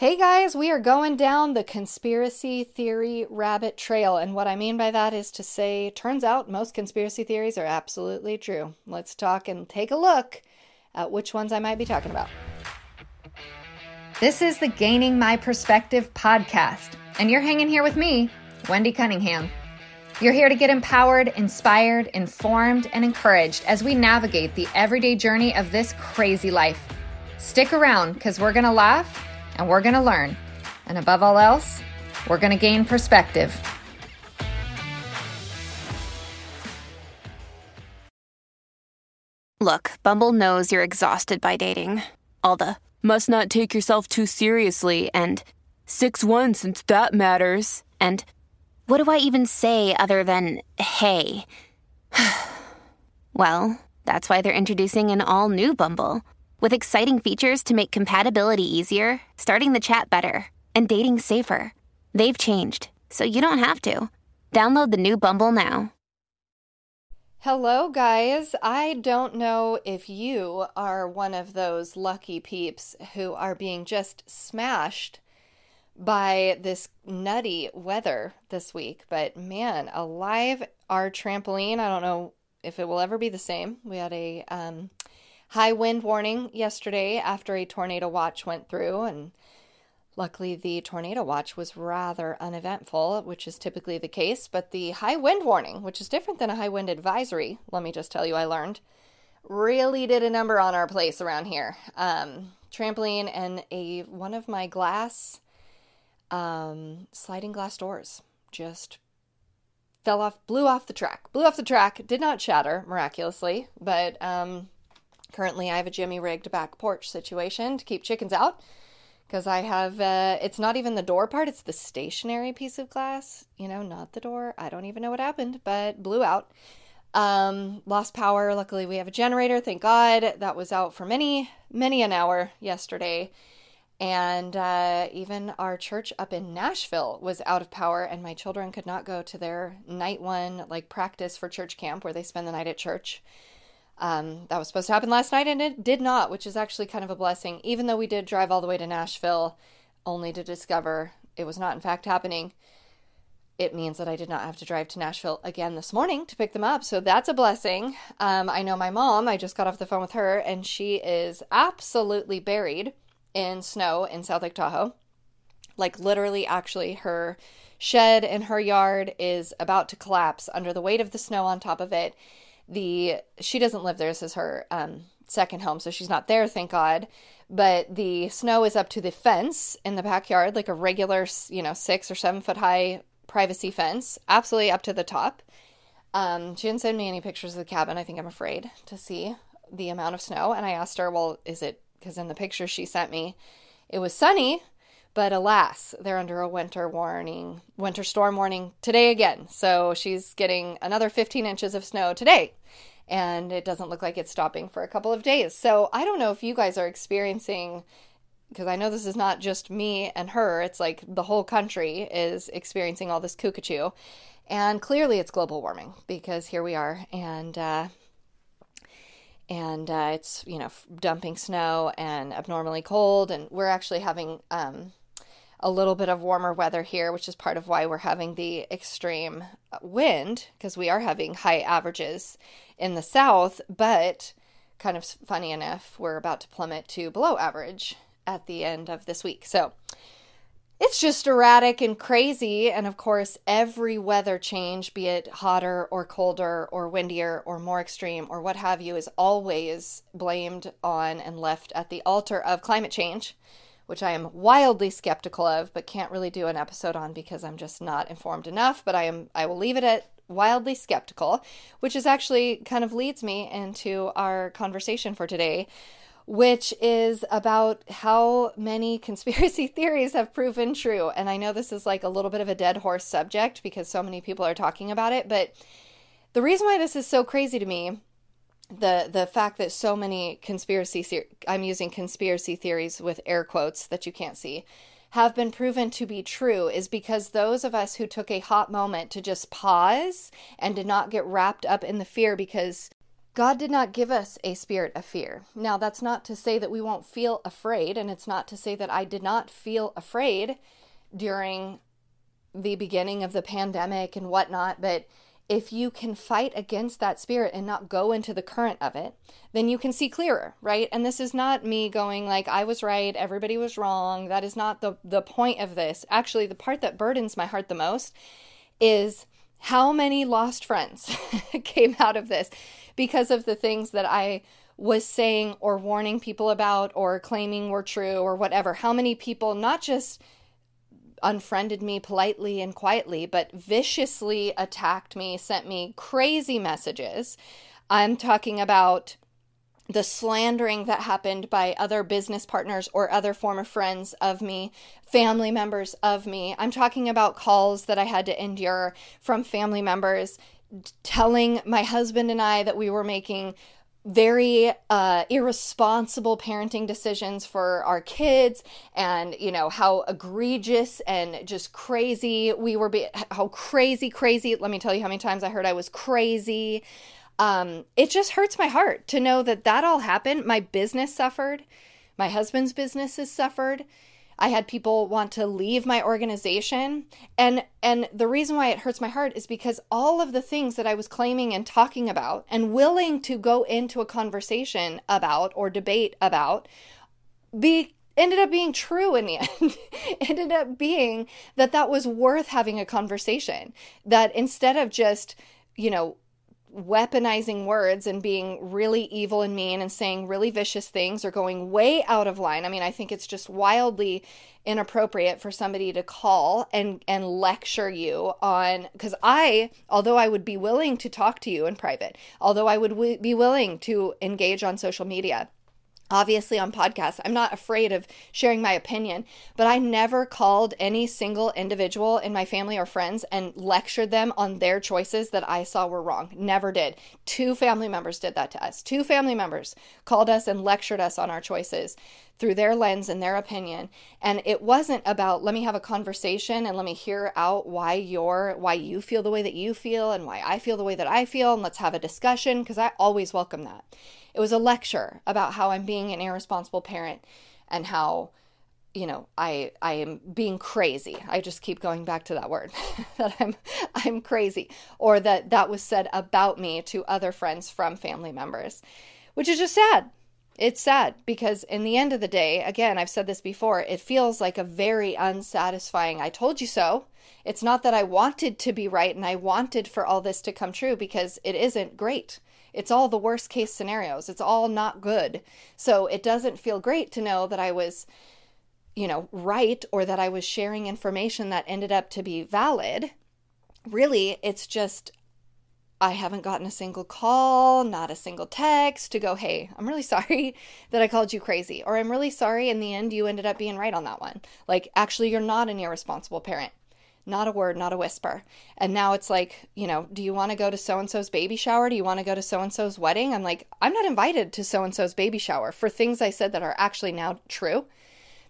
Hey guys, we are going down the conspiracy theory rabbit trail. And what I mean by that is to say, turns out most conspiracy theories are absolutely true. Let's talk and take a look at which ones I might be talking about. This is the Gaining My Perspective podcast, and you're hanging here with me, Wendy Cunningham. You're here to get empowered, inspired, informed, and encouraged as we navigate the everyday journey of this crazy life. Stick around because we're going to laugh and we're going to learn. And above all else, we're going to gain perspective. Look, Bumble knows you're exhausted by dating. All the must not take yourself too seriously and 6 1 since that matters. And what do I even say other than hey? well, that's why they're introducing an all new Bumble with exciting features to make compatibility easier, starting the chat better, and dating safer. They've changed, so you don't have to. Download the new Bumble now. Hello, guys. I don't know if you are one of those lucky peeps who are being just smashed by this nutty weather this week, but man, alive, our trampoline, I don't know if it will ever be the same. We had a um, high wind warning yesterday after a tornado watch went through, and luckily the tornado watch was rather uneventful, which is typically the case. But the high wind warning, which is different than a high wind advisory, let me just tell you, I learned, really did a number on our place around here. Um, trampoline and a one of my glass um, sliding glass doors just fell off, blew off the track, blew off the track, did not shatter miraculously, but um, Currently, I have a Jimmy rigged back porch situation to keep chickens out because I have, uh, it's not even the door part, it's the stationary piece of glass, you know, not the door. I don't even know what happened, but blew out. Um, lost power. Luckily, we have a generator. Thank God. That was out for many, many an hour yesterday. And uh, even our church up in Nashville was out of power, and my children could not go to their night one, like practice for church camp where they spend the night at church. Um, that was supposed to happen last night and it did not, which is actually kind of a blessing, even though we did drive all the way to Nashville only to discover it was not, in fact, happening. It means that I did not have to drive to Nashville again this morning to pick them up. So that's a blessing. Um, I know my mom, I just got off the phone with her, and she is absolutely buried in snow in South Lake Tahoe. Like, literally, actually, her shed in her yard is about to collapse under the weight of the snow on top of it the she doesn't live there. This is her um, second home, so she's not there, thank God. But the snow is up to the fence in the backyard, like a regular, you know, six or seven foot high privacy fence, absolutely up to the top. Um, she didn't send me any pictures of the cabin. I think I'm afraid to see the amount of snow. And I asked her, well, is it because in the picture she sent me, it was sunny, but alas, they're under a winter warning, winter storm warning today again. So she's getting another 15 inches of snow today. And it doesn't look like it's stopping for a couple of days. So I don't know if you guys are experiencing, because I know this is not just me and her, it's like the whole country is experiencing all this cuckoo. And clearly it's global warming because here we are. And, uh, and uh, it's you know dumping snow and abnormally cold and we're actually having um, a little bit of warmer weather here, which is part of why we're having the extreme wind because we are having high averages in the south, but kind of funny enough, we're about to plummet to below average at the end of this week. So it's just erratic and crazy. And of course, every weather change, be it hotter or colder or windier or more extreme or what have you, is always blamed on and left at the altar of climate change which I am wildly skeptical of, but can't really do an episode on because I'm just not informed enough. But I am I will leave it at wildly skeptical, which is actually kind of leads me into our conversation for today, which is about how many conspiracy theories have proven true. And I know this is like a little bit of a dead horse subject because so many people are talking about it, but the reason why this is so crazy to me the the fact that so many conspiracy I'm using conspiracy theories with air quotes that you can't see have been proven to be true is because those of us who took a hot moment to just pause and did not get wrapped up in the fear because God did not give us a spirit of fear. Now, that's not to say that we won't feel afraid, and it's not to say that I did not feel afraid during the beginning of the pandemic and whatnot, but if you can fight against that spirit and not go into the current of it, then you can see clearer, right? And this is not me going like I was right, everybody was wrong. That is not the the point of this. Actually, the part that burdens my heart the most is how many lost friends came out of this because of the things that I was saying or warning people about or claiming were true or whatever. How many people not just unfriended me politely and quietly, but viciously attacked me, sent me crazy messages. I'm talking about the slandering that happened by other business partners or other former friends of me, family members of me. I'm talking about calls that I had to endure from family members telling my husband and I that we were making very uh, irresponsible parenting decisions for our kids and you know how egregious and just crazy we were be- how crazy crazy let me tell you how many times i heard i was crazy. Um, it just hurts my heart to know that that all happened. My business suffered. My husband's business has suffered I had people want to leave my organization. And and the reason why it hurts my heart is because all of the things that I was claiming and talking about and willing to go into a conversation about or debate about be ended up being true in the end. ended up being that that was worth having a conversation. That instead of just, you know, weaponizing words and being really evil and mean and saying really vicious things or going way out of line. I mean, I think it's just wildly inappropriate for somebody to call and and lecture you on because I although I would be willing to talk to you in private, although I would w- be willing to engage on social media, obviously on podcasts. I'm not afraid of sharing my opinion, but I never called any single individual in my family or friends and lectured them on their choices that I saw were wrong. Never did. Two family members did that to us. Two family members called us and lectured us on our choices through their lens and their opinion. And it wasn't about let me have a conversation and let me hear out why you're why you feel the way that you feel and why I feel the way that I feel and let's have a discussion because I always welcome that. It was a lecture about how I'm being an irresponsible parent and how you know i i am being crazy. I just keep going back to that word that i'm i'm crazy or that that was said about me to other friends from family members which is just sad. It's sad because in the end of the day again i've said this before it feels like a very unsatisfying i told you so. It's not that i wanted to be right and i wanted for all this to come true because it isn't great it's all the worst case scenarios. It's all not good. So it doesn't feel great to know that I was, you know, right or that I was sharing information that ended up to be valid. Really, it's just I haven't gotten a single call, not a single text to go, hey, I'm really sorry that I called you crazy. Or I'm really sorry in the end you ended up being right on that one. Like, actually, you're not an irresponsible parent not a word, not a whisper. And now it's like, you know, do you want to go to so and so's baby shower? Do you want to go to so and so's wedding? I'm like, I'm not invited to so and so's baby shower for things I said that are actually now true.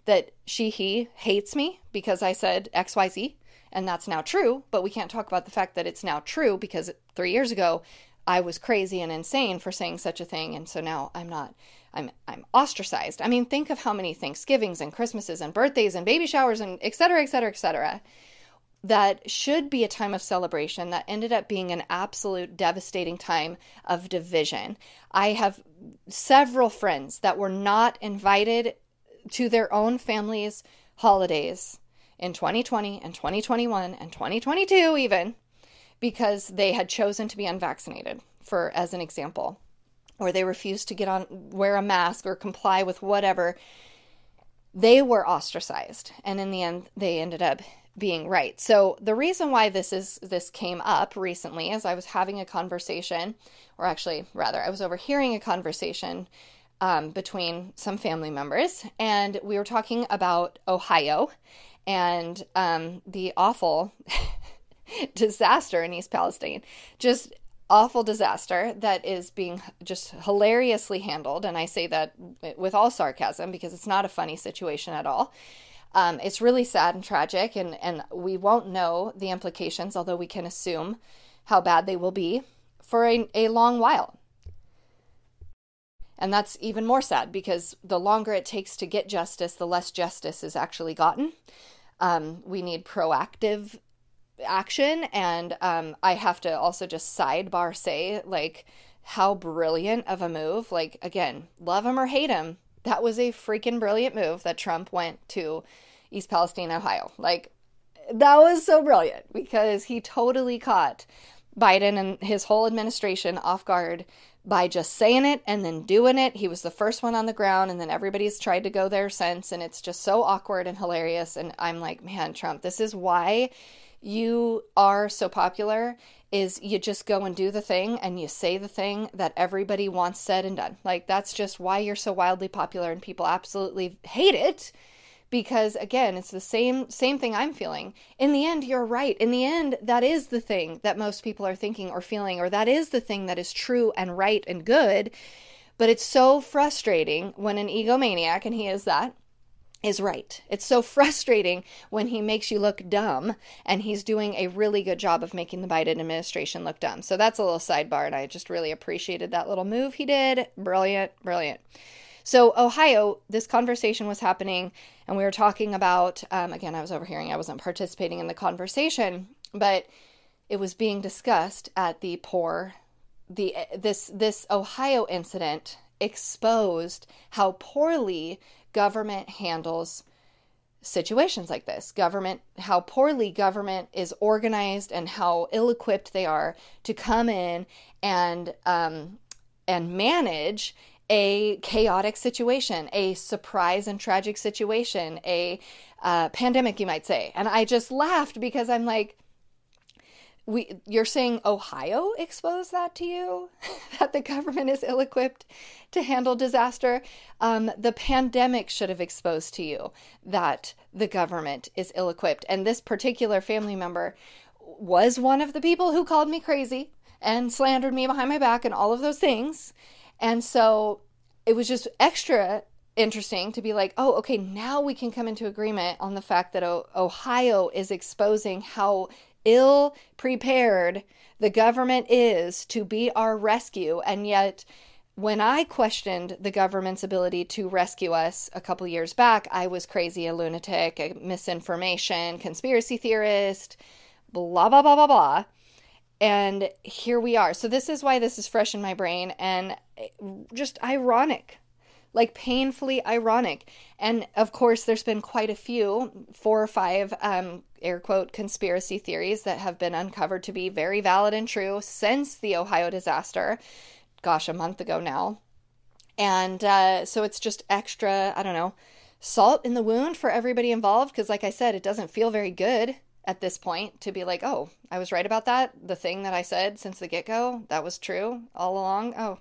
That she, he hates me because I said XYZ, and that's now true. But we can't talk about the fact that it's now true because three years ago I was crazy and insane for saying such a thing. And so now I'm not. I'm I'm ostracized. I mean, think of how many Thanksgivings and Christmases and birthdays and baby showers and et cetera, et cetera, et cetera that should be a time of celebration that ended up being an absolute devastating time of division. I have several friends that were not invited to their own families' holidays in 2020 and 2021 and 2022 even because they had chosen to be unvaccinated for as an example or they refused to get on wear a mask or comply with whatever they were ostracized and in the end they ended up being right. So the reason why this is this came up recently is I was having a conversation, or actually rather, I was overhearing a conversation um, between some family members, and we were talking about Ohio and um, the awful disaster in East Palestine. Just awful disaster that is being just hilariously handled. And I say that with all sarcasm because it's not a funny situation at all. Um, it's really sad and tragic, and, and we won't know the implications, although we can assume how bad they will be for a, a long while. And that's even more sad because the longer it takes to get justice, the less justice is actually gotten. Um, we need proactive action. And um, I have to also just sidebar say, like, how brilliant of a move. Like, again, love him or hate him, that was a freaking brilliant move that Trump went to East Palestine, Ohio. Like, that was so brilliant because he totally caught Biden and his whole administration off guard by just saying it and then doing it. He was the first one on the ground, and then everybody's tried to go there since, and it's just so awkward and hilarious. And I'm like, man, Trump, this is why you are so popular is you just go and do the thing and you say the thing that everybody wants said and done. Like that's just why you're so wildly popular and people absolutely hate it because again it's the same same thing i'm feeling. In the end you're right. In the end that is the thing that most people are thinking or feeling or that is the thing that is true and right and good. But it's so frustrating when an egomaniac and he is that is right. It's so frustrating when he makes you look dumb, and he's doing a really good job of making the Biden administration look dumb. So that's a little sidebar, and I just really appreciated that little move he did. Brilliant, brilliant. So, Ohio, this conversation was happening, and we were talking about, um, again, I was overhearing, I wasn't participating in the conversation, but it was being discussed at the poor. The this this Ohio incident exposed how poorly government handles situations like this. Government, how poorly government is organized and how ill equipped they are to come in and um, and manage a chaotic situation, a surprise and tragic situation, a uh, pandemic, you might say. And I just laughed because I'm like, we you're saying Ohio exposed that to you? That the government is ill-equipped to handle disaster? Um, the pandemic should have exposed to you that the government is ill-equipped. And this particular family member was one of the people who called me crazy and slandered me behind my back and all of those things. And so it was just extra interesting to be like, oh, okay, now we can come into agreement on the fact that o- Ohio is exposing how ill prepared the government is to be our rescue. And yet, when I questioned the government's ability to rescue us a couple years back, I was crazy, a lunatic, a misinformation, conspiracy theorist, blah, blah, blah, blah, blah. And here we are. So, this is why this is fresh in my brain and eh, just ironic like painfully ironic. And of course, there's been quite a few, four or five, um, air quote, conspiracy theories that have been uncovered to be very valid and true since the Ohio disaster. Gosh, a month ago now. And uh, so it's just extra, I don't know, salt in the wound for everybody involved. Because, like I said, it doesn't feel very good at this point to be like, oh, I was right about that. The thing that I said since the get go, that was true all along. Oh,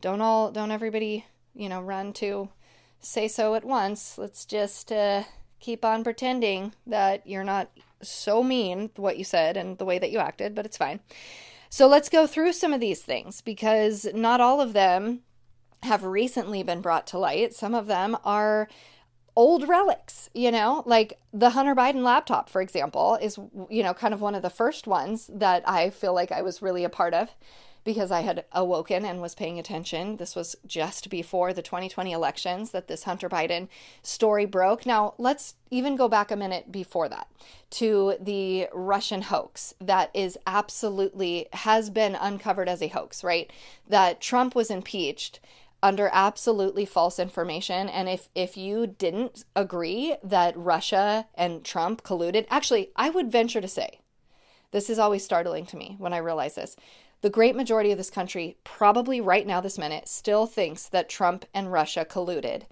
don't all, don't everybody you know, run to say so at once. Let's just uh, keep on pretending that you're not so mean, what you said and the way that you acted, but it's fine. So let's go through some of these things because not all of them have recently been brought to light. Some of them are old relics, you know, like the Hunter Biden laptop, for example, is, you know, kind of one of the first ones that I feel like I was really a part of because I had awoken and was paying attention. This was just before the 2020 elections that this Hunter Biden story broke. Now, let's even go back a minute before that to the Russian hoax that is absolutely has been uncovered as a hoax, right? That Trump was impeached under absolutely false information and if if you didn't agree that Russia and Trump colluded, actually, I would venture to say this is always startling to me when I realize this the great majority of this country, probably right now, this minute, still thinks that Trump and Russia colluded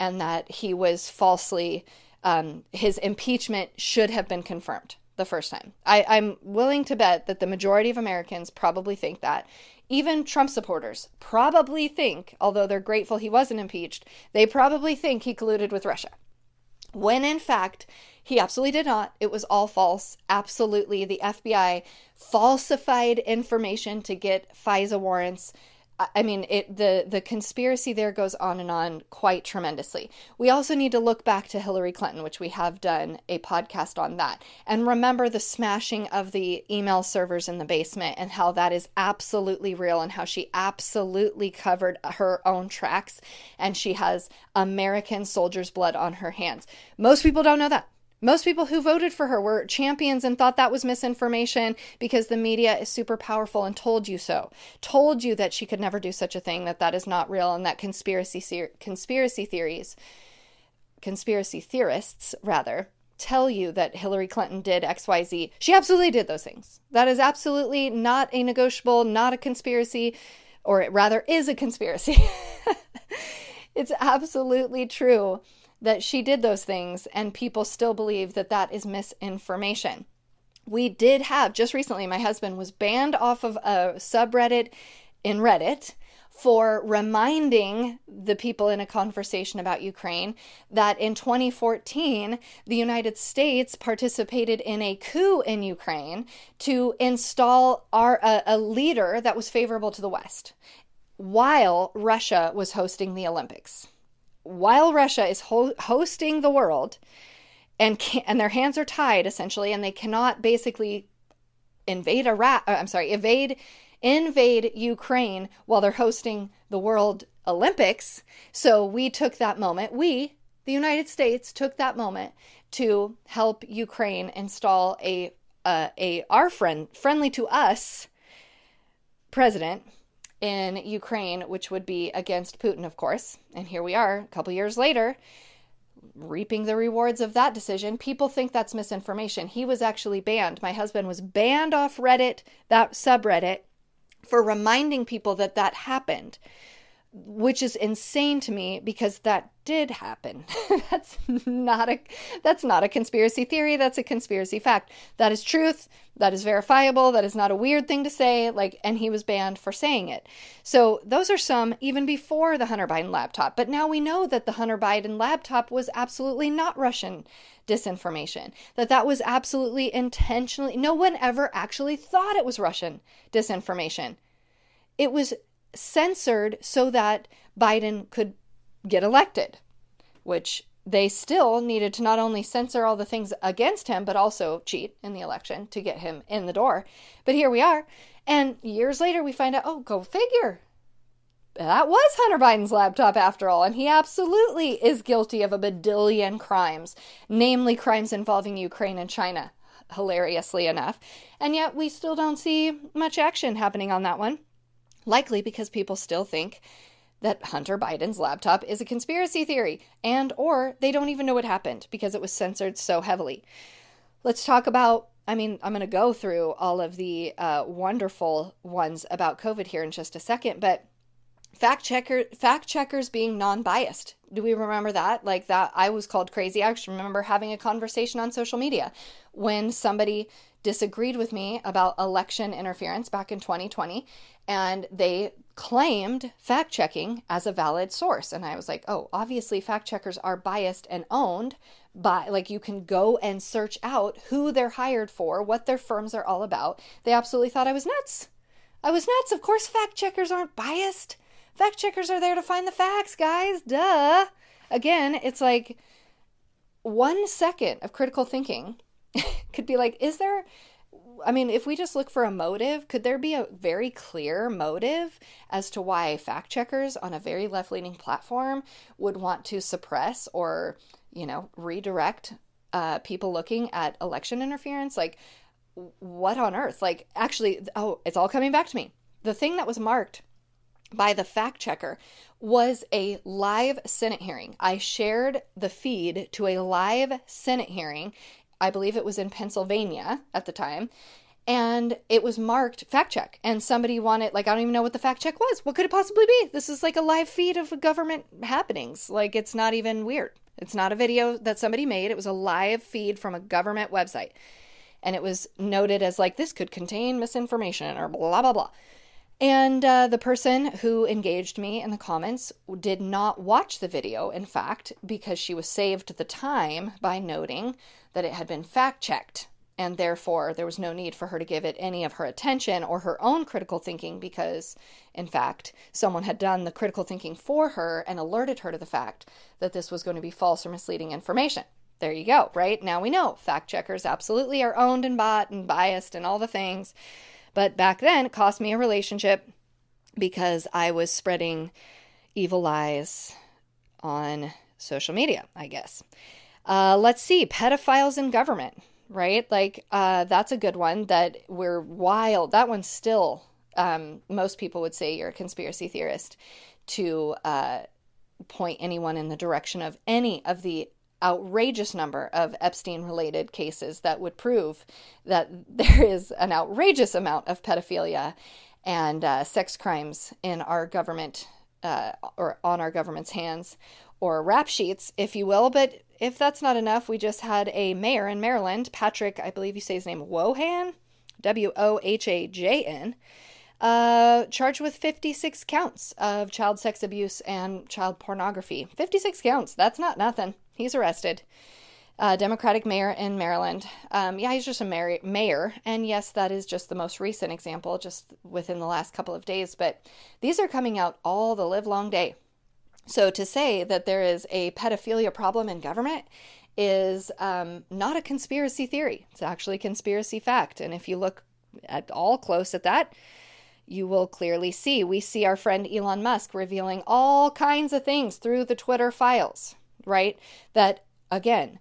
and that he was falsely, um, his impeachment should have been confirmed the first time. I, I'm willing to bet that the majority of Americans probably think that. Even Trump supporters probably think, although they're grateful he wasn't impeached, they probably think he colluded with Russia. When in fact, he absolutely did not. It was all false. Absolutely. The FBI falsified information to get FISA warrants I mean, it the the conspiracy there goes on and on quite tremendously. We also need to look back to Hillary Clinton, which we have done a podcast on that, and remember the smashing of the email servers in the basement and how that is absolutely real and how she absolutely covered her own tracks and she has American soldiers' blood on her hands. Most people don't know that. Most people who voted for her were champions and thought that was misinformation because the media is super powerful and told you so. Told you that she could never do such a thing, that that is not real, and that conspiracy conspiracy theories, conspiracy theorists rather, tell you that Hillary Clinton did XYZ. She absolutely did those things. That is absolutely not a negotiable, not a conspiracy, or it rather is a conspiracy. it's absolutely true that she did those things, and people still believe that that is misinformation. We did have, just recently, my husband was banned off of a subreddit in Reddit for reminding the people in a conversation about Ukraine that in 2014, the United States participated in a coup in Ukraine to install our, a, a leader that was favorable to the West while Russia was hosting the Olympics while Russia is ho- hosting the world and can- and their hands are tied essentially and they cannot basically invade Iraq uh, I'm sorry evade invade Ukraine while they're hosting the World Olympics. So we took that moment we the United States took that moment to help Ukraine install a uh, a our friend friendly to us president in Ukraine, which would be against Putin, of course. And here we are, a couple years later, reaping the rewards of that decision. People think that's misinformation. He was actually banned. My husband was banned off Reddit, that subreddit, for reminding people that that happened which is insane to me because that did happen. that's not a that's not a conspiracy theory, that's a conspiracy fact. That is truth, that is verifiable, that is not a weird thing to say, like and he was banned for saying it. So those are some even before the Hunter Biden laptop. But now we know that the Hunter Biden laptop was absolutely not Russian disinformation. That that was absolutely intentionally no one ever actually thought it was Russian disinformation. It was censored so that Biden could get elected, which they still needed to not only censor all the things against him, but also cheat in the election to get him in the door. But here we are. And years later, we find out oh, go figure. That was Hunter Biden's laptop after all, and he absolutely is guilty of a badillion crimes, namely crimes involving Ukraine and China, hilariously enough. And yet, we still don't see much action happening on that one likely because people still think that Hunter Biden's laptop is a conspiracy theory and or they don't even know what happened because it was censored so heavily. Let's talk about I mean, I'm going to go through all of the uh, wonderful ones about COVID here in just a second, but fact checker fact checkers being non-biased. Do we remember that? Like that i was called crazy. I actually remember having a conversation on social media when somebody disagreed with me about election interference back in 2020 and they claimed fact checking as a valid source and i was like oh obviously fact checkers are biased and owned by like you can go and search out who they're hired for what their firms are all about they absolutely thought i was nuts i was nuts of course fact checkers aren't biased Fact checkers are there to find the facts, guys. Duh. Again, it's like one second of critical thinking could be like, is there. I mean, if we just look for a motive, could there be a very clear motive as to why fact checkers on a very left leaning platform would want to suppress or, you know, redirect uh, people looking at election interference? Like, what on earth? Like, actually, oh, it's all coming back to me. The thing that was marked by the fact checker was a live Senate hearing. I shared the feed to a live Senate hearing. I believe it was in Pennsylvania at the time. And it was marked fact check. And somebody wanted, like, I don't even know what the fact check was. What could it possibly be? This is like a live feed of government happenings. Like, it's not even weird. It's not a video that somebody made, it was a live feed from a government website. And it was noted as, like, this could contain misinformation or blah, blah, blah. And uh, the person who engaged me in the comments did not watch the video, in fact, because she was saved the time by noting that it had been fact checked. and therefore there was no need for her to give it any of her attention or her own critical thinking because, in fact, someone had done the critical thinking for her and alerted her to the fact that this was going to be false or misleading information. There you go, right? Now we know fact checkers absolutely are owned and bought and biased and all the things. But back then, it cost me a relationship because I was spreading evil lies on social media, I guess. Uh, let's see, pedophiles in government right? Like uh, that's a good one that we're wild. That one's still um, most people would say you're a conspiracy theorist to uh, point anyone in the direction of any of the outrageous number of Epstein related cases that would prove that there is an outrageous amount of pedophilia and uh, sex crimes in our government uh, or on our government's hands or rap sheets, if you will. But if that's not enough, we just had a mayor in Maryland, Patrick, I believe you say his name, Wojahn, W O H A J N, uh, charged with 56 counts of child sex abuse and child pornography. 56 counts, that's not nothing. He's arrested. Uh, Democratic mayor in Maryland. Um, yeah, he's just a mayor, mayor. And yes, that is just the most recent example, just within the last couple of days. But these are coming out all the live long day. So to say that there is a pedophilia problem in government is um, not a conspiracy theory. It's actually a conspiracy fact. And if you look at all close at that, you will clearly see. We see our friend Elon Musk revealing all kinds of things through the Twitter files, right? That, again,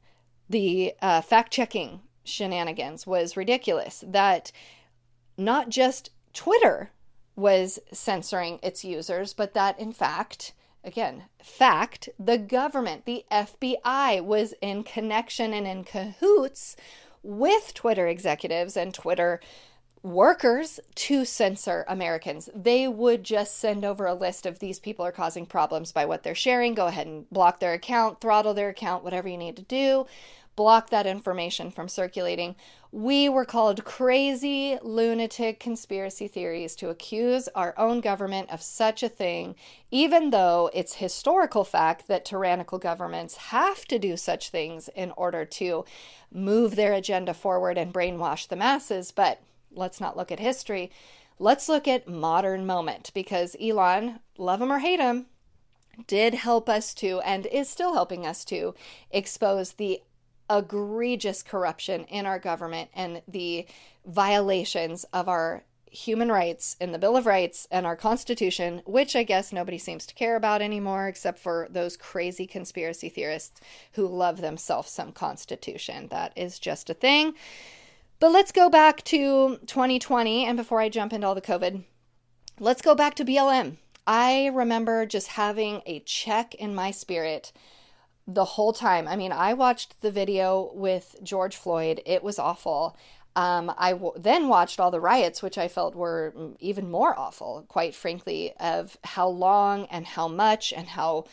the uh, fact checking shenanigans was ridiculous. That not just Twitter was censoring its users, but that, in fact, again, fact, the government, the FBI, was in connection and in cahoots with Twitter executives and Twitter workers to censor Americans. They would just send over a list of these people are causing problems by what they're sharing. Go ahead and block their account, throttle their account, whatever you need to do block that information from circulating. We were called crazy, lunatic conspiracy theories to accuse our own government of such a thing, even though it's historical fact that tyrannical governments have to do such things in order to move their agenda forward and brainwash the masses. But let's not look at history. Let's look at modern moment because Elon, love him or hate him, did help us to and is still helping us to expose the egregious corruption in our government and the violations of our human rights in the Bill of Rights and our Constitution, which I guess nobody seems to care about anymore except for those crazy conspiracy theorists who love themselves some Constitution. That is just a thing. But let's go back to 2020, and before I jump into all the COVID, let's go back to BLM. I remember just having a check in my spirit the whole time. I mean, I watched the video with George Floyd. It was awful. Um, I w- then watched all the riots, which I felt were even more awful, quite frankly, of how long and how much and how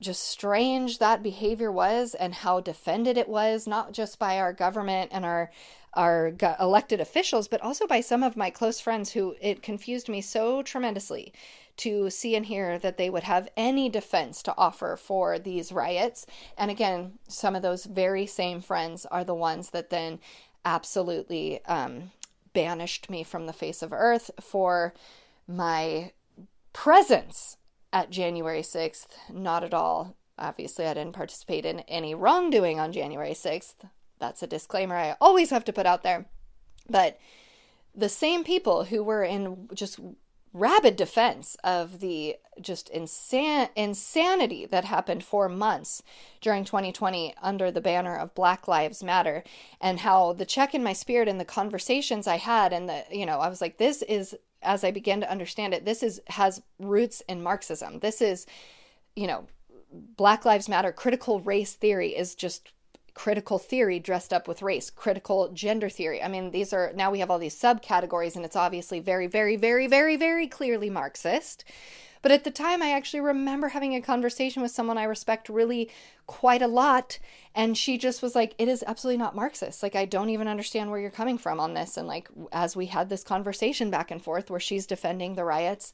just strange that behavior was and how defended it was, not just by our government and our our elected officials, but also by some of my close friends who it confused me so tremendously to see and hear that they would have any defense to offer for these riots. And again, some of those very same friends are the ones that then absolutely um, banished me from the face of earth for my presence at January 6th. Not at all. Obviously, I didn't participate in any wrongdoing on January 6th. That's a disclaimer I always have to put out there. But the same people who were in just rabid defense of the just insan- insanity that happened for months during 2020 under the banner of Black Lives Matter, and how the check in my spirit and the conversations I had, and the, you know, I was like, this is, as I began to understand it, this is, has roots in Marxism. This is, you know, Black Lives Matter critical race theory is just critical theory dressed up with race, critical gender theory. I mean, these are now we have all these subcategories, and it's obviously very, very, very, very, very clearly Marxist. But at the time, I actually remember having a conversation with someone I respect really quite a lot. And she just was like, it is absolutely not Marxist. Like, I don't even understand where you're coming from on this. And like, as we had this conversation back and forth where she's defending the riots,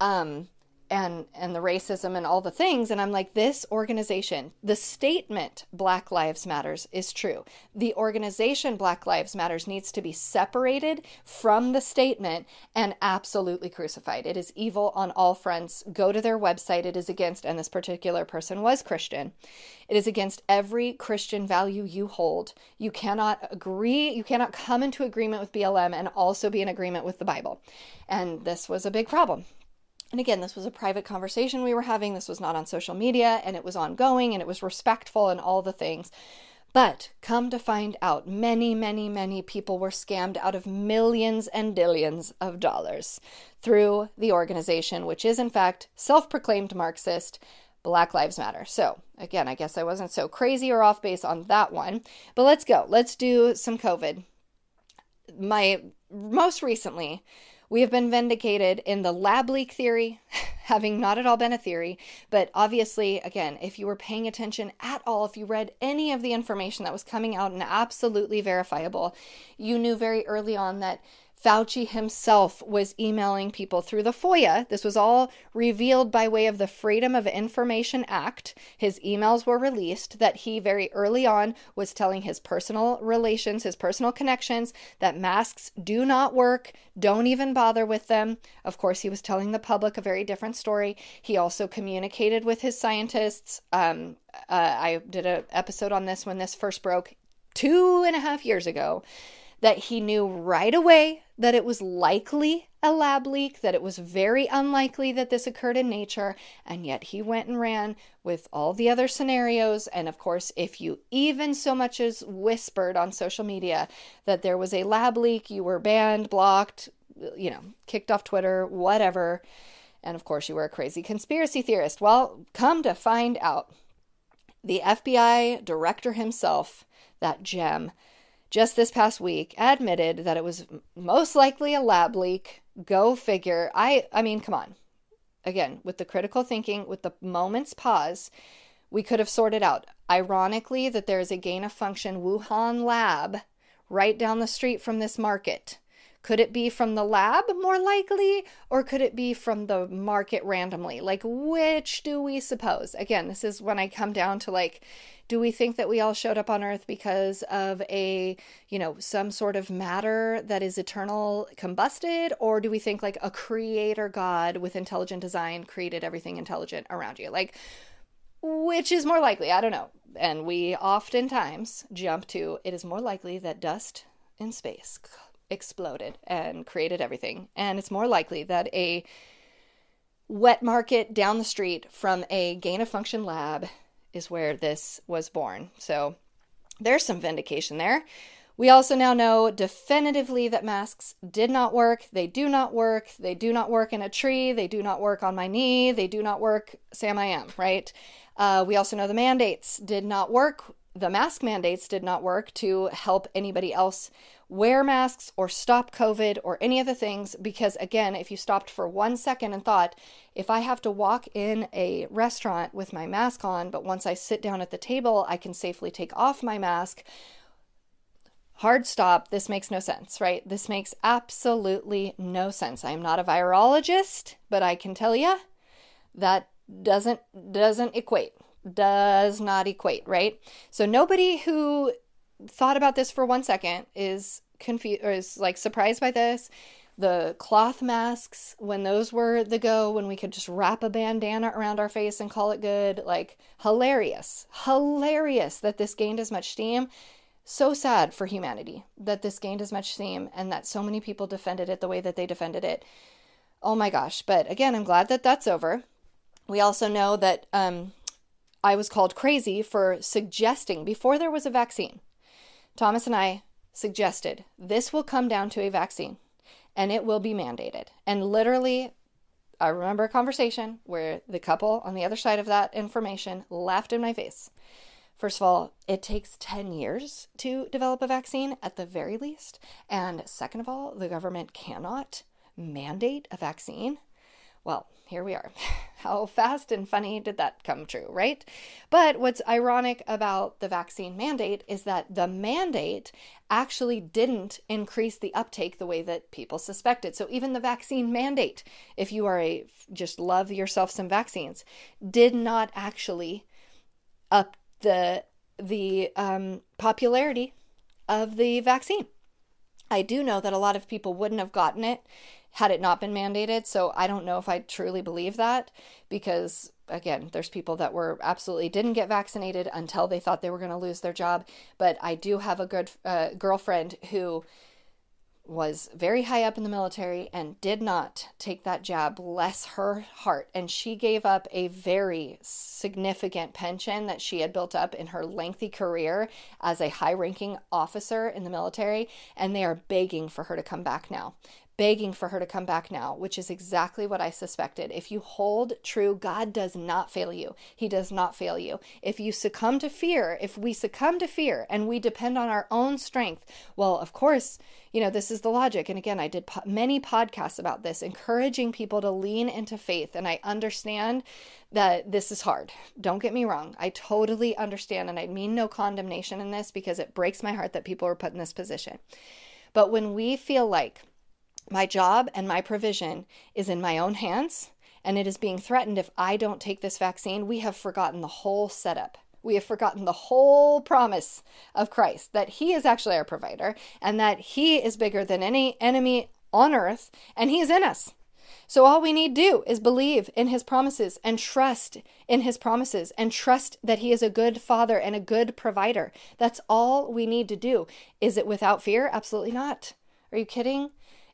um, and and the racism and all the things and i'm like this organization the statement black lives matters is true. The organization black lives matters needs to be separated from the statement and absolutely crucified. It is evil on all fronts. Go to their website. It is against and this particular person was christian. It is against every christian value you hold. You cannot agree you cannot come into agreement with blm and also be in agreement with the bible. And this was a big problem and again, this was a private conversation we were having. This was not on social media and it was ongoing and it was respectful and all the things. But come to find out, many, many, many people were scammed out of millions and billions of dollars through the organization, which is in fact self proclaimed Marxist. Black Lives Matter. So, again, I guess I wasn't so crazy or off base on that one. But let's go. Let's do some COVID. My most recently, we have been vindicated in the lab leak theory, having not at all been a theory, but obviously, again, if you were paying attention at all, if you read any of the information that was coming out and absolutely verifiable, you knew very early on that Fauci himself was emailing people through the FOIA. This was all revealed by way of the Freedom of Information Act. His emails were released that he very early on was telling his personal relations, his personal connections, that masks do not work, don't even bother with them. Of course, he was telling the public a very different story. He also communicated with his scientists. Um, uh, I did an episode on this when this first broke two and a half years ago that he knew right away that it was likely a lab leak, that it was very unlikely that this occurred in nature, and yet he went and ran with all the other scenarios. And of course, if you even so much as whispered on social media that there was a lab leak, you were banned, blocked, you know, kicked off Twitter, whatever. And of course, you were a crazy conspiracy theorist. Well, come to find out, the FBI director himself, that gem, just this past week admitted that it was most likely a lab leak. Go figure. I I mean, come on. Again, with the critical thinking, with the moment's pause, we could have sorted out. Ironically, that there is a gain of function Wuhan lab right down the street from this market. Could it be from the lab more likely, or could it be from the market randomly? Like, which do we suppose? Again, this is when I come down to like, do we think that we all showed up on earth because of a, you know, some sort of matter that is eternal combusted? Or do we think like a creator God with intelligent design created everything intelligent around you? Like, which is more likely? I don't know. And we oftentimes jump to it is more likely that dust in space exploded and created everything. And it's more likely that a wet market down the street from a gain of function lab is where this was born. So there's some vindication there. We also now know definitively that masks did not work. They do not work. They do not work in a tree. They do not work on my knee. They do not work, Sam I am, right? Uh, we also know the mandates did not work. The mask mandates did not work to help anybody else wear masks or stop COVID or any of the things. Because again, if you stopped for one second and thought, if I have to walk in a restaurant with my mask on, but once I sit down at the table, I can safely take off my mask. Hard stop. This makes no sense, right? This makes absolutely no sense. I'm not a virologist, but I can tell you that doesn't doesn't equate does not equate, right? So nobody who thought about this for one second is confused or is like surprised by this. The cloth masks, when those were the go, when we could just wrap a bandana around our face and call it good, like hilarious, hilarious that this gained as much steam. So sad for humanity that this gained as much steam and that so many people defended it the way that they defended it. Oh my gosh. But again, I'm glad that that's over. We also know that um, I was called crazy for suggesting before there was a vaccine Thomas and I suggested this will come down to a vaccine and it will be mandated. And literally, I remember a conversation where the couple on the other side of that information laughed in my face. First of all, it takes 10 years to develop a vaccine at the very least. And second of all, the government cannot mandate a vaccine. Well, here we are. How fast and funny did that come true, right? But what's ironic about the vaccine mandate is that the mandate actually didn't increase the uptake the way that people suspected. So even the vaccine mandate, if you are a just love yourself some vaccines, did not actually up the the um, popularity of the vaccine. I do know that a lot of people wouldn't have gotten it had it not been mandated. So I don't know if I truly believe that because again, there's people that were absolutely didn't get vaccinated until they thought they were going to lose their job. But I do have a good uh, girlfriend who was very high up in the military and did not take that jab. Bless her heart. And she gave up a very significant pension that she had built up in her lengthy career as a high ranking officer in the military. And they are begging for her to come back now begging for her to come back now, which is exactly what I suspected. If you hold true, God does not fail you. He does not fail you. If you succumb to fear, if we succumb to fear and we depend on our own strength, well, of course, you know, this is the logic. And again, I did po- many podcasts about this, encouraging people to lean into faith. And I understand that this is hard. Don't get me wrong. I totally understand. And I mean no condemnation in this because it breaks my heart that people are put in this position. But when we feel like my job and my provision is in my own hands, and it is being threatened if I don't take this vaccine. We have forgotten the whole setup. We have forgotten the whole promise of Christ that He is actually our provider and that He is bigger than any enemy on earth and He is in us. So all we need do is believe in his promises and trust in his promises and trust that he is a good father and a good provider. That's all we need to do. Is it without fear? Absolutely not. Are you kidding?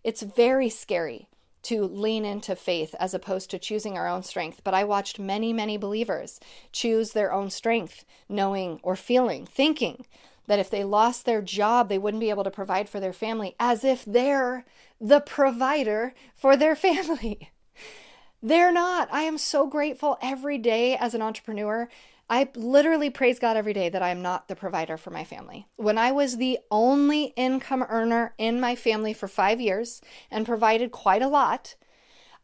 It's very scary to lean into faith as opposed to choosing our own strength. But I watched many, many believers choose their own strength, knowing or feeling, thinking that if they lost their job, they wouldn't be able to provide for their family, as if they're the provider for their family. They're not. I am so grateful every day as an entrepreneur I literally praise God every day that I am not the provider for my family. When I was the only income earner in my family for five years and provided quite a lot,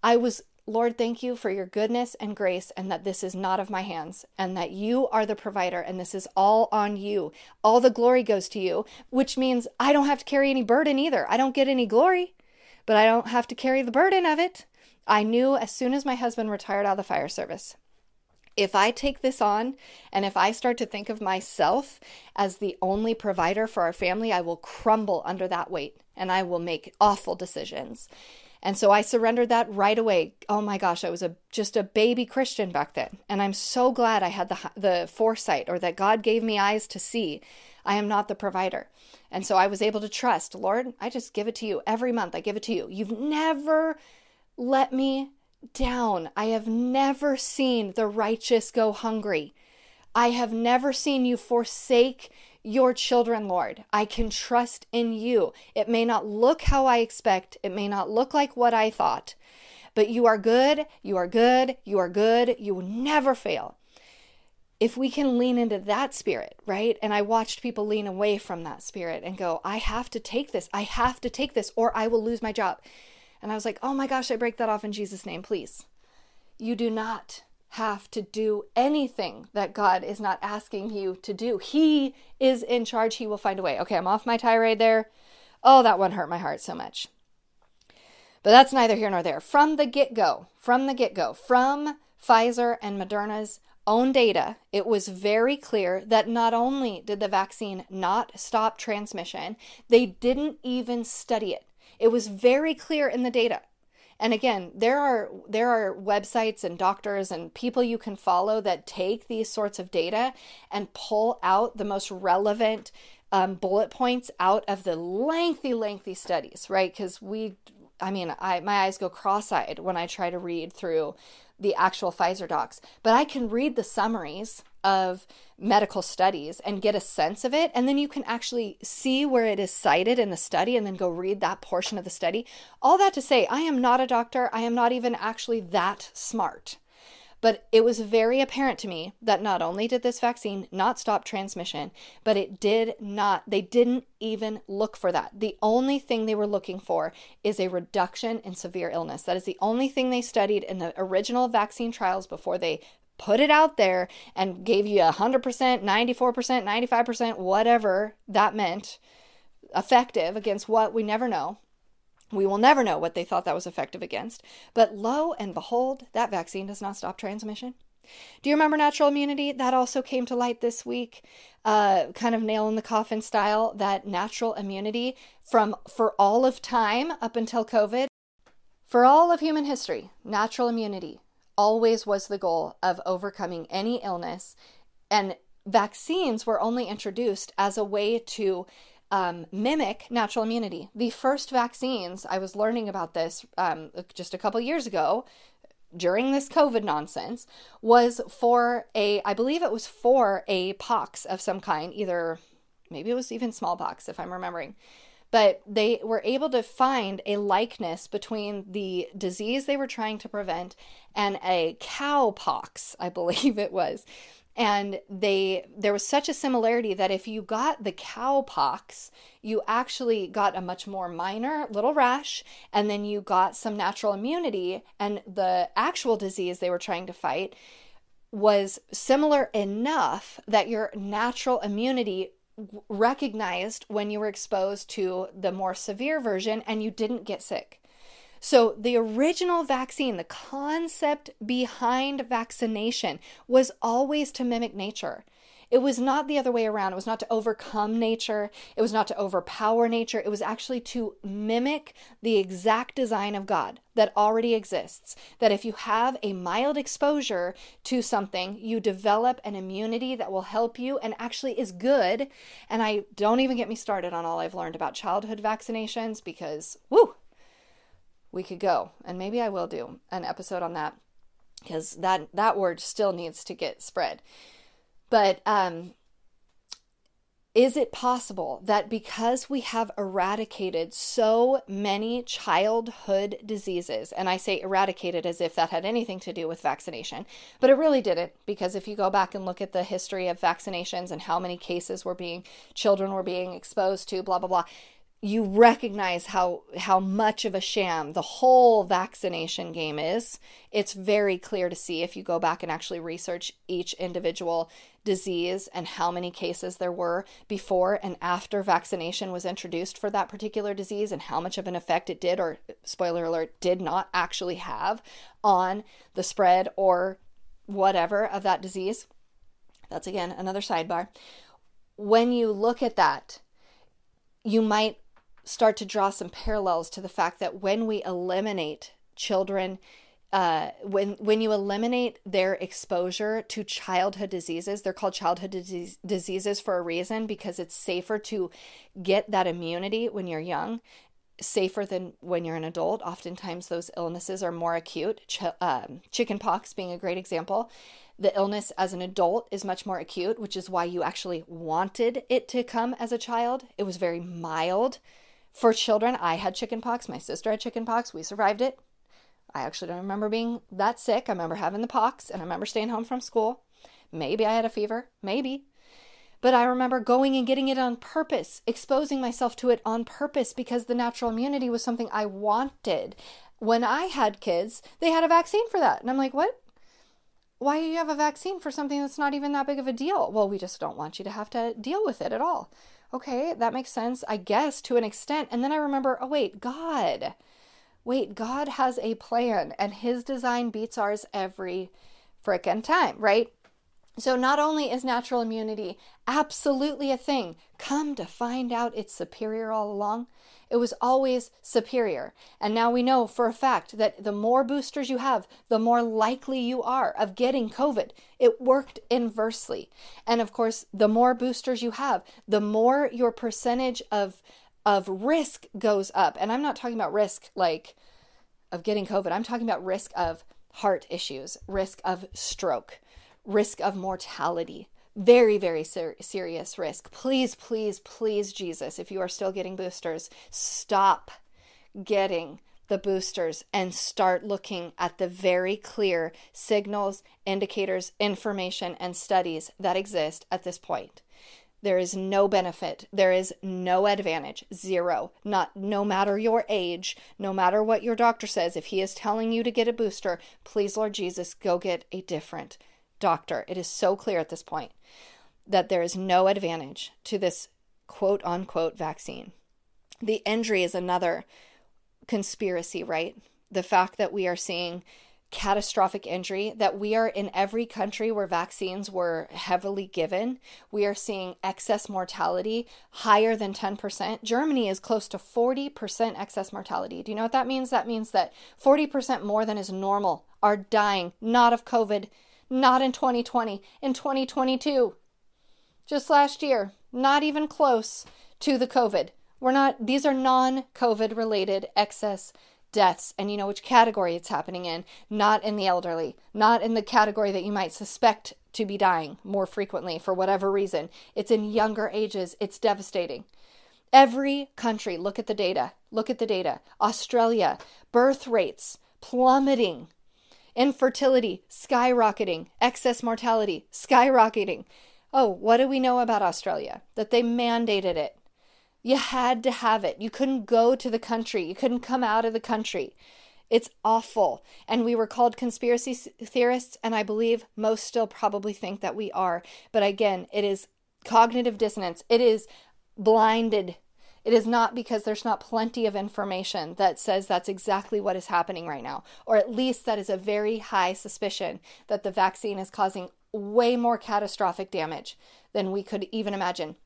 I was, Lord, thank you for your goodness and grace, and that this is not of my hands, and that you are the provider, and this is all on you. All the glory goes to you, which means I don't have to carry any burden either. I don't get any glory, but I don't have to carry the burden of it. I knew as soon as my husband retired out of the fire service if I take this on and if I start to think of myself as the only provider for our family, I will crumble under that weight and I will make awful decisions. And so I surrendered that right away. Oh my gosh, I was a just a baby Christian back then, and I'm so glad I had the the foresight or that God gave me eyes to see. I am not the provider. And so I was able to trust, Lord, I just give it to you every month. I give it to you. You've never let me down. I have never seen the righteous go hungry. I have never seen you forsake your children, Lord. I can trust in you. It may not look how I expect, it may not look like what I thought, but you are good, you are good, you are good, you will never fail. If we can lean into that spirit, right? And I watched people lean away from that spirit and go, I have to take this, I have to take this, or I will lose my job. And I was like, oh my gosh, I break that off in Jesus' name, please. You do not have to do anything that God is not asking you to do. He is in charge. He will find a way. Okay, I'm off my tirade there. Oh, that one hurt my heart so much. But that's neither here nor there. From the get go, from the get go, from Pfizer and Moderna's own data, it was very clear that not only did the vaccine not stop transmission, they didn't even study it. It was very clear in the data. And again, there are there are websites and doctors and people you can follow that take these sorts of data and pull out the most relevant um, bullet points out of the lengthy, lengthy studies, right? Because we, I mean, I my eyes go cross-eyed when I try to read through the actual Pfizer docs, but I can read the summaries of medical studies and get a sense of it. And then you can actually see where it is cited in the study and then go read that portion of the study. All that to say, I am not a doctor. I am not even actually that smart. But it was very apparent to me that not only did this vaccine not stop transmission, but it did not, they didn't even look for that. The only thing they were looking for is a reduction in severe illness. That is the only thing they studied in the original vaccine trials before they put it out there and gave you 100%, 94%, 95%, whatever that meant, effective against what we never know. We will never know what they thought that was effective against. But lo and behold, that vaccine does not stop transmission. Do you remember natural immunity? That also came to light this week, uh, kind of nail in the coffin style. That natural immunity from for all of time up until COVID, for all of human history, natural immunity always was the goal of overcoming any illness. And vaccines were only introduced as a way to um, mimic natural immunity. The first vaccines, I was learning about this um, just a couple years ago during this COVID nonsense, was for a, I believe it was for a pox of some kind, either maybe it was even smallpox, if I'm remembering. But they were able to find a likeness between the disease they were trying to prevent and a cowpox, I believe it was and they there was such a similarity that if you got the cowpox you actually got a much more minor little rash and then you got some natural immunity and the actual disease they were trying to fight was similar enough that your natural immunity recognized when you were exposed to the more severe version and you didn't get sick so, the original vaccine, the concept behind vaccination was always to mimic nature. It was not the other way around. It was not to overcome nature. It was not to overpower nature. It was actually to mimic the exact design of God that already exists. That if you have a mild exposure to something, you develop an immunity that will help you and actually is good. And I don't even get me started on all I've learned about childhood vaccinations because, whoo, we could go. And maybe I will do an episode on that because that that word still needs to get spread. But um is it possible that because we have eradicated so many childhood diseases, and I say eradicated as if that had anything to do with vaccination, but it really didn't, because if you go back and look at the history of vaccinations and how many cases were being, children were being exposed to, blah, blah, blah, you recognize how how much of a sham the whole vaccination game is it's very clear to see if you go back and actually research each individual disease and how many cases there were before and after vaccination was introduced for that particular disease and how much of an effect it did or spoiler alert did not actually have on the spread or whatever of that disease. That's again another sidebar. When you look at that you might start to draw some parallels to the fact that when we eliminate children uh, when when you eliminate their exposure to childhood diseases, they're called childhood disease, diseases for a reason because it's safer to get that immunity when you're young, safer than when you're an adult. Oftentimes, those illnesses are more acute. Ch- um, chicken pox being a great example. The illness as an adult is much more acute, which is why you actually wanted it to come as a child. It was very mild for children, I had chickenpox. My sister had chickenpox. We survived it. I actually don't remember being that sick. I remember having the pox and I remember staying home from school. Maybe I had a fever. Maybe. But I remember going and getting it on purpose, exposing myself to it on purpose because the natural immunity was something I wanted. When I had kids, they had a vaccine for that. And I'm like, what? Why do you have a vaccine for something that's not even that big of a deal? Well, we just don't want you to have to deal with it at all okay, that makes sense, I guess, to an extent. And then I remember, oh, wait, God. Wait, God has a plan and his design beats ours every frickin' time, right? So, not only is natural immunity absolutely a thing, come to find out it's superior all along, it was always superior. And now we know for a fact that the more boosters you have, the more likely you are of getting COVID. It worked inversely. And of course, the more boosters you have, the more your percentage of of risk goes up. And I'm not talking about risk like of getting COVID. I'm talking about risk of heart issues, risk of stroke, risk of mortality, very, very ser- serious risk. Please, please, please, Jesus, if you are still getting boosters, stop getting the boosters and start looking at the very clear signals, indicators, information, and studies that exist at this point. There is no benefit. There is no advantage. Zero. Not no matter your age, no matter what your doctor says, if he is telling you to get a booster, please, Lord Jesus, go get a different doctor. It is so clear at this point that there is no advantage to this quote unquote vaccine. The injury is another conspiracy, right? The fact that we are seeing catastrophic injury that we are in every country where vaccines were heavily given. We are seeing excess mortality higher than 10%. Germany is close to 40% excess mortality. Do you know what that means? That means that 40% more than is normal are dying, not of COVID, not in 2020, in 2022. Just last year, not even close to the COVID. We're not, these are non COVID related excess deaths and you know which category it's happening in, not in the elderly, not in the category that you might suspect to be dying more frequently for whatever reason. It's in younger ages. It's devastating. Every country, look at the data. Look at the data. Australia, birth rates plummeting, infertility skyrocketing, excess mortality skyrocketing. Oh, what do we know about Australia? That they mandated it. You had to have it. You couldn't go to the country. You couldn't come out of the country. It's awful. And we were called conspiracy theorists, and I believe most still probably think that we are. But again, it is cognitive dissonance. It is blinded. It is not because there's not plenty of information that says that's exactly what is happening right now, or at least that is a very high suspicion that the vaccine is causing way more catastrophic damage than we could even imagine.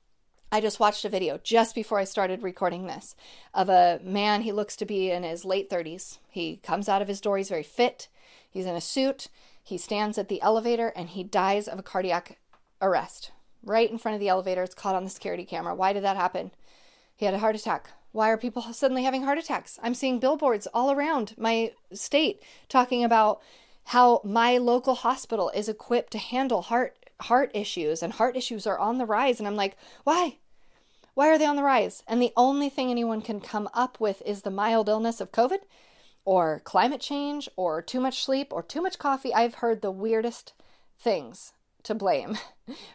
I just watched a video just before I started recording this of a man. He looks to be in his late 30s. He comes out of his door. He's very fit. He's in a suit. He stands at the elevator and he dies of a cardiac arrest right in front of the elevator. It's caught on the security camera. Why did that happen? He had a heart attack. Why are people suddenly having heart attacks? I'm seeing billboards all around my state talking about how my local hospital is equipped to handle heart heart issues and heart issues are on the rise. And I'm like, why? Why are they on the rise? And the only thing anyone can come up with is the mild illness of COVID or climate change or too much sleep or too much coffee. I've heard the weirdest things to blame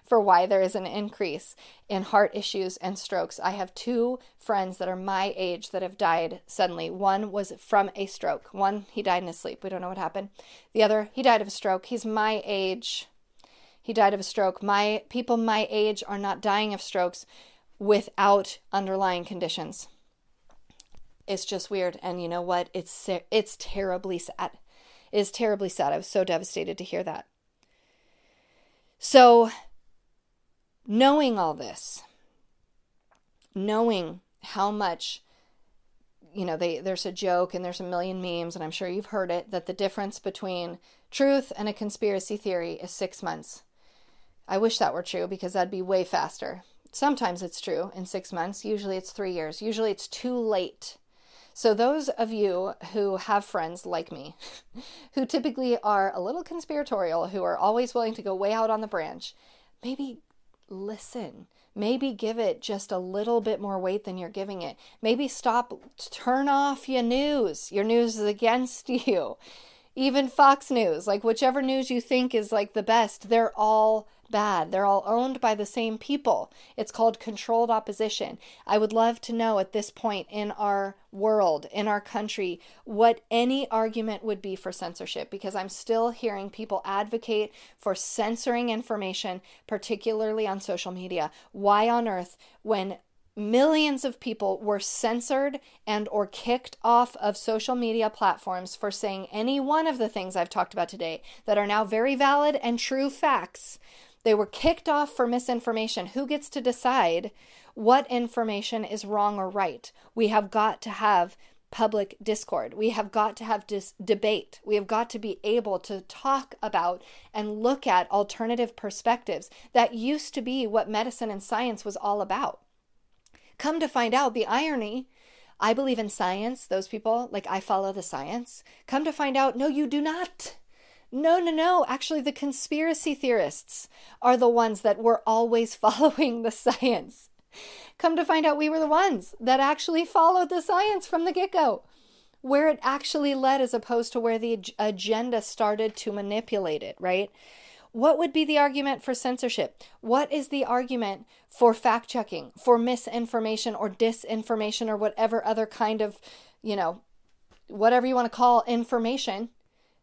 for why there is an increase in heart issues and strokes. I have two friends that are my age that have died suddenly. One was from a stroke. One, he died in his sleep. We don't know what happened. The other, he died of a stroke. He's my age he died of a stroke. My people my age are not dying of strokes without underlying conditions. It's just weird and you know what? It's it's terribly sad. It's terribly sad. I was so devastated to hear that. So knowing all this, knowing how much you know they there's a joke and there's a million memes and I'm sure you've heard it that the difference between truth and a conspiracy theory is 6 months. I wish that were true because that'd be way faster. Sometimes it's true in six months. Usually it's three years. Usually it's too late. So, those of you who have friends like me, who typically are a little conspiratorial, who are always willing to go way out on the branch, maybe listen. Maybe give it just a little bit more weight than you're giving it. Maybe stop, turn off your news. Your news is against you. Even Fox News, like whichever news you think is like the best, they're all bad. They're all owned by the same people. It's called controlled opposition. I would love to know at this point in our world, in our country, what any argument would be for censorship because I'm still hearing people advocate for censoring information, particularly on social media. Why on earth, when millions of people were censored and or kicked off of social media platforms for saying any one of the things I've talked about today that are now very valid and true facts they were kicked off for misinformation. Who gets to decide what information is wrong or right? We have got to have public discord. We have got to have dis- debate. We have got to be able to talk about and look at alternative perspectives. That used to be what medicine and science was all about. Come to find out, the irony I believe in science, those people, like I follow the science. Come to find out, no, you do not. No, no, no. Actually, the conspiracy theorists are the ones that were always following the science. Come to find out, we were the ones that actually followed the science from the get go. where it actually led as opposed to where the agenda started to manipulate it, right? What would be the argument for censorship? What is the argument for fact checking, for misinformation or disinformation or whatever other kind of, you know, whatever you want to call information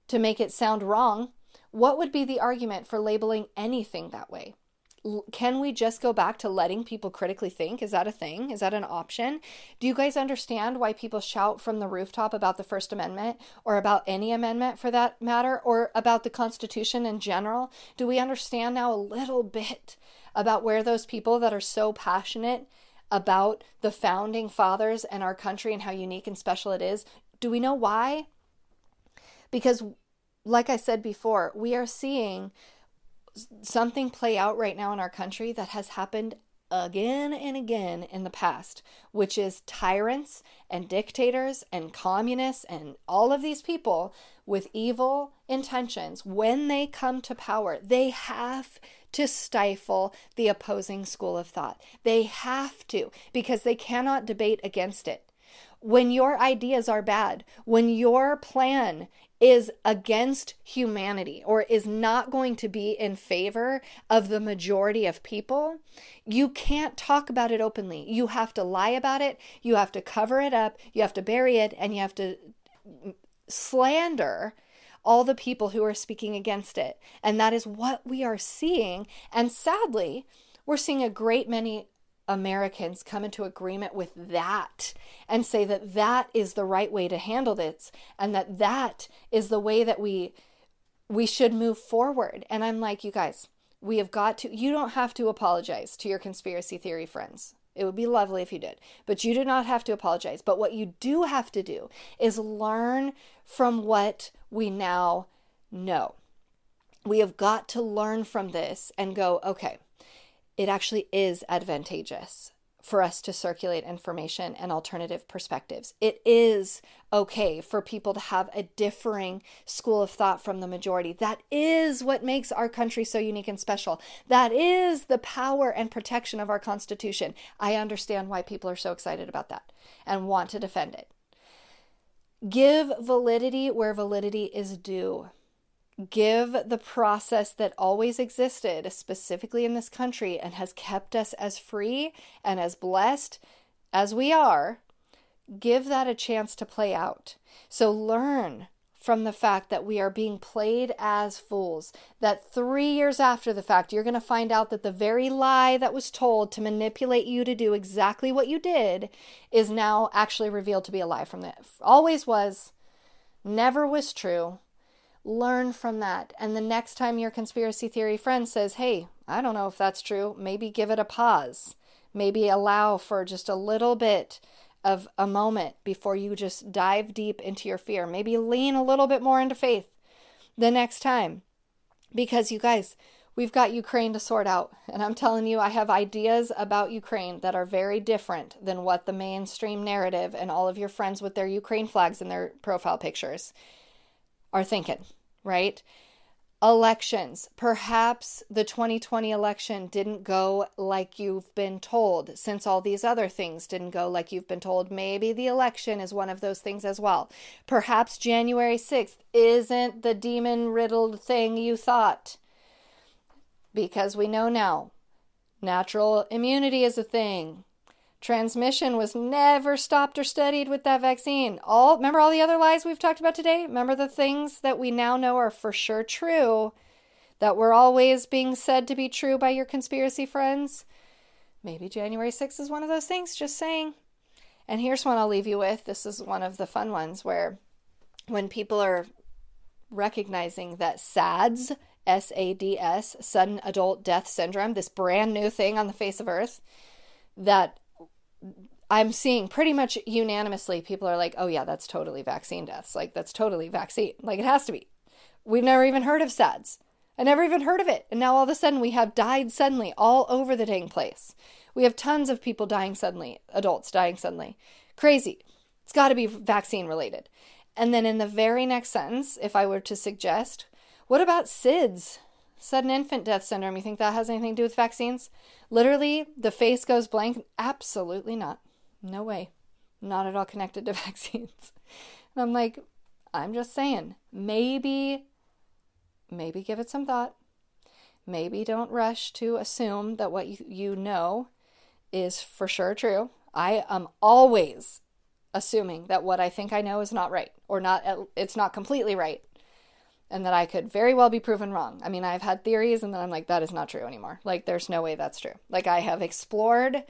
to make it sound wrong? What would be the argument for labeling anything that way? can we just go back to letting people critically think? Is that a thing? Is that an option? Do you guys understand why people shout from the rooftop about the First Amendment or about any amendment for that matter or about the Constitution in general? Do we understand now a little bit about where those people that are so passionate about the founding fathers and our country and how unique and special it is? Do we know why? Because, like I said before, we are seeing something play out right now in our country that has happened again and again in the past, which is tyrants and dictators and communists and all of these people with evil intentions, when they come to power, they have to stifle the opposing school of thought. They have to because they cannot debate against it. When your ideas are bad, when your plan is against humanity or is not going to be in favor of the majority of people, you can't talk about it openly. You have to lie about it, you have to cover it up, you have to bury it, and you have to slander all the people who are speaking against it. And that is what we are seeing. And sadly, we're seeing a great many Americans come into agreement with that and say that that is the right way to handle this and that that is the way that we we should move forward. And I'm like, you guys, we have got to you don't have to apologize to your conspiracy theory friends. It would be lovely if you did, but you do not have to apologize. But what you do have to do is learn from what we now know. We have got to learn from this and go, okay, it actually is advantageous for us to circulate information and alternative perspectives. It is okay for people to have a differing school of thought from the majority. That is what makes our country so unique and special. That is the power and protection of our Constitution. I understand why people are so excited about that and want to defend it. Give validity where validity is due give the process that always existed, specifically in this country, and has kept us as free and as blessed as we are, give that a chance to play out. So learn from the fact that we are being played as fools. That three years after the fact, you're going to find out that the very lie that was told to manipulate you to do exactly what you did is now actually revealed to be a lie from that. Always was, never was true learn from that. And the next time your conspiracy theory friend says, hey, I don't know if that's true, maybe give it a pause. Maybe allow for just a little bit of a moment before you just dive deep into your fear. Maybe lean a little bit more into faith the next time. Because you guys, we've got Ukraine to sort out. And I'm telling you, I have ideas about Ukraine that are very different than what the mainstream narrative and all of your friends with their Ukraine flags in their profile pictures are thinking right? Elections. Perhaps the 2020 election didn't go like you've been told, since all these other things didn't go like you've been told. Maybe the election is one of those things as well. Perhaps January 6th isn't the demon riddled thing you thought. Because we know now natural immunity is a thing. Transmission was never stopped or studied with that vaccine. All remember all the other lies we've talked about today? Remember the things that we now know are for sure true that were always being said to be true by your conspiracy friends? Maybe January 6th is one of those things, just saying. And here's one I'll leave you with. This is one of the fun ones where when people are recognizing that SADS, S A D S, sudden adult death syndrome, this brand new thing on the face of earth, that I'm seeing pretty much unanimously people are like, oh, yeah, that's totally vaccine deaths. Like, that's totally vaccine. Like, it has to be. We've never even heard of SADS. I never even heard of it. And now all of a sudden we have died suddenly all over the dang place. We have tons of people dying suddenly, adults dying suddenly. Crazy. It's got to be vaccine related. And then in the very next sentence, if I were to suggest, what about SIDS? Sudden infant death syndrome. You think that has anything to do with vaccines? Literally, the face goes blank. Absolutely not. No way. Not at all connected to vaccines. And I'm like, I'm just saying, maybe, maybe give it some thought. Maybe don't rush to assume that what you, you know is for sure true. I am always assuming that what I think I know is not right or not it's not completely right and that I could very well be proven wrong. I mean, I've had theories and then I'm like that is not true anymore. Like there's no way that's true. Like I have explored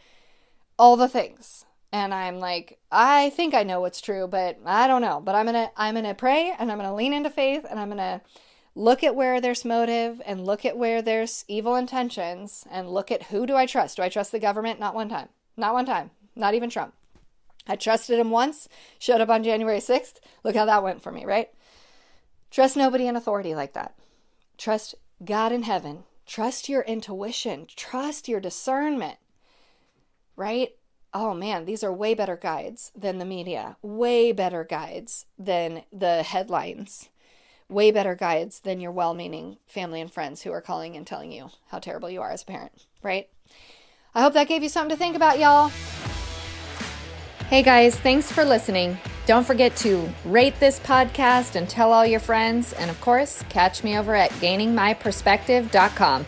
all the things and I'm like I think I know what's true, but I don't know. But I'm to I'm to pray and I'm to lean into faith and I'm to look at where there's motive and look at where there's evil intentions and look at who do I trust? Do I trust the government? Not one time. Not one time. Not even Trump. I trusted him once, showed up on January 6th. Look how that went for me, right? Trust nobody in authority like that. Trust God in heaven. Trust your intuition. Trust your discernment, right? Oh man, these are way better guides than the media, way better guides than the headlines, way better guides than your well meaning family and friends who are calling and telling you how terrible you are as a parent, right? I hope that gave you something to think about, y'all. Hey guys, thanks for listening. Don't forget to rate this podcast and tell all your friends. And of course, catch me over at gainingmyperspective.com.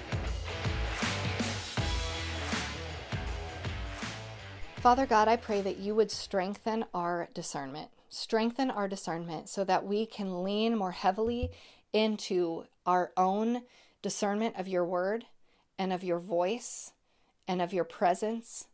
Father God, I pray that you would strengthen our discernment. Strengthen our discernment so that we can lean more heavily into our own discernment of your word and of your voice and of your presence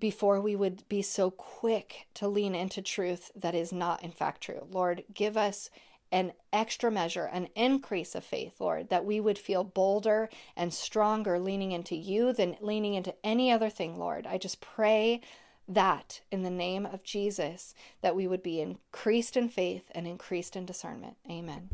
before we would be so quick to lean into truth that is not, in fact, true. Lord, give us an extra measure, an increase of faith, Lord, that we would feel bolder and stronger leaning into you than leaning into any other thing, Lord. I just pray that in the name of Jesus, that we would be increased in faith and increased in discernment. Amen.